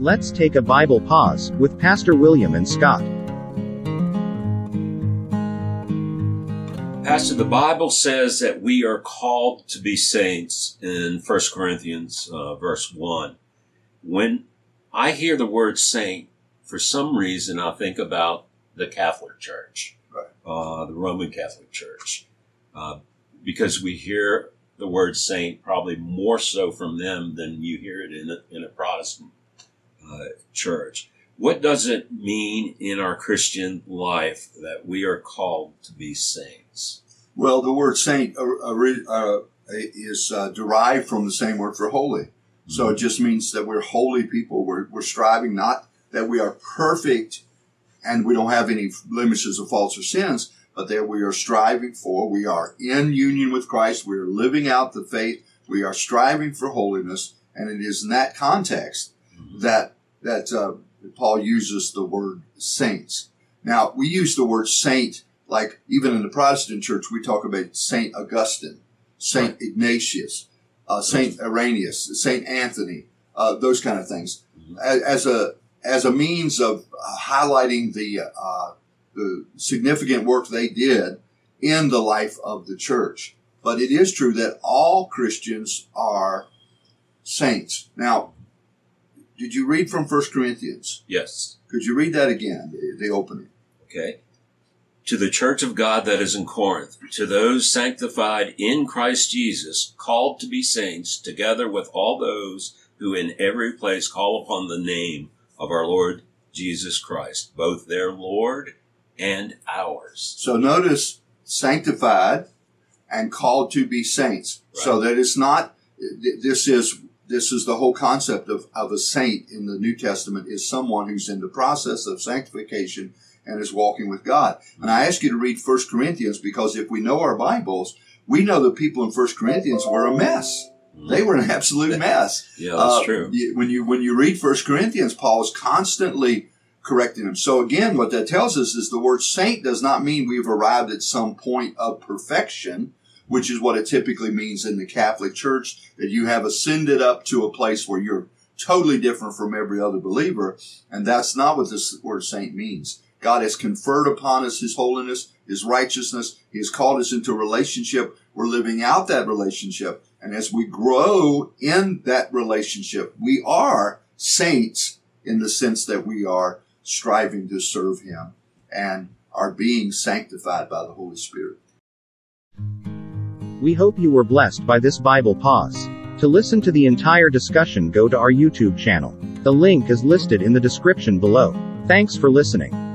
Let's take a Bible pause with Pastor William and Scott. Pastor, the Bible says that we are called to be saints in 1 Corinthians uh, verse 1. When I hear the word saint, for some reason I think about the Catholic Church, Right. uh, the Roman Catholic Church, uh, because we hear the word saint probably more so from them than you hear it in a, in a Protestant uh, church. What does it mean in our Christian life that we are called to be saints? Well, the word saint uh, uh, is uh, derived from the same word for holy. So it just means that we're holy people. We're, we're striving not that we are perfect and we don't have any blemishes or faults or sins, but that we are striving for. We are in union with Christ. We are living out the faith. We are striving for holiness. And it is in that context that, that, uh, Paul uses the word saints. Now, we use the word saint, like even in the Protestant church, we talk about Saint Augustine, Saint Ignatius, uh, Saint Irenaeus, Saint Anthony, uh, those kind of things, as, as a as a means of uh, highlighting the uh, the significant work they did in the life of the church. But it is true that all Christians are saints. Now, did you read from First Corinthians? Yes. Could you read that again, the, the opening? Okay. To the church of God that is in Corinth, to those sanctified in Christ Jesus, called to be saints, together with all those who in every place call upon the name of our Lord Jesus Christ, both their Lord and ours. So notice sanctified and called to be saints. So that it's not, this is, this is the whole concept of, of a saint in the New Testament is someone who's in the process of sanctification and is walking with God. And I ask you to read First Corinthians because if we know our Bibles, we know the people in First Corinthians were a mess. They were an absolute mess. Yeah, that's Uh, true. When you when you read First Corinthians, Paul is constantly correcting them. So again, what that tells us is the word saint does not mean we've arrived at some point of perfection, which is what it typically means in the Catholic Church, that you have ascended up to a place where you're totally different from every other believer. And that's not what this word saint means. God has conferred upon us His holiness, His righteousness. He has called us into a relationship. We're living out that relationship. And as we grow in that relationship, we are saints in the sense that we are striving to serve Him and are being sanctified by the Holy Spirit. We hope you were blessed by this Bible pause. To listen to the entire discussion, go to our YouTube channel. The link is listed in the description below. Thanks for listening.